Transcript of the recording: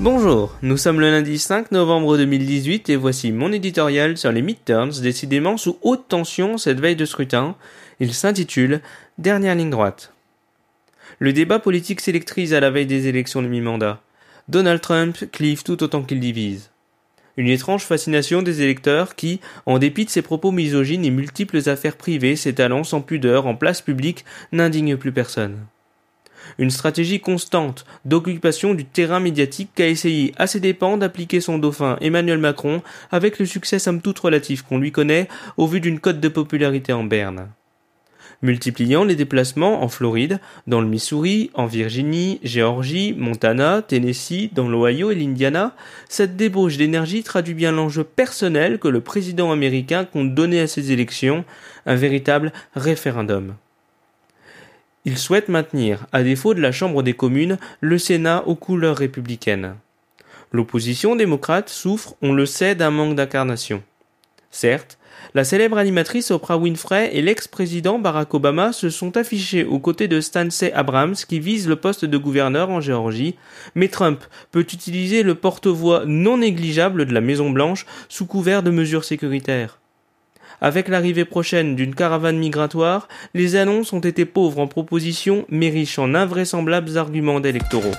Bonjour, nous sommes le lundi 5 novembre 2018 et voici mon éditorial sur les midterms, décidément sous haute tension cette veille de scrutin. Il s'intitule Dernière ligne droite. Le débat politique s'électrise à la veille des élections de mi-mandat. Donald Trump clive tout autant qu'il divise. Une étrange fascination des électeurs qui, en dépit de ses propos misogynes et multiples affaires privées s'étalant sans pudeur en place publique, n'indigne plus personne. Une stratégie constante d'occupation du terrain médiatique qu'a essayé à ses dépens d'appliquer son dauphin Emmanuel Macron avec le succès somme toute relatif qu'on lui connaît au vu d'une cote de popularité en berne multipliant les déplacements en Floride, dans le Missouri, en Virginie, Géorgie, Montana, Tennessee, dans l'Ohio et l'Indiana, cette débauche d'énergie traduit bien l'enjeu personnel que le président américain compte donner à ces élections, un véritable référendum. Il souhaite maintenir, à défaut de la Chambre des communes, le Sénat aux couleurs républicaines. L'opposition démocrate souffre, on le sait, d'un manque d'incarnation. Certes, la célèbre animatrice Oprah Winfrey et l'ex-président Barack Obama se sont affichés aux côtés de Stacey Abrams qui vise le poste de gouverneur en Géorgie, mais Trump peut utiliser le porte-voix non négligeable de la Maison Blanche sous couvert de mesures sécuritaires. Avec l'arrivée prochaine d'une caravane migratoire, les annonces ont été pauvres en propositions mais riches en invraisemblables arguments d'électoraux.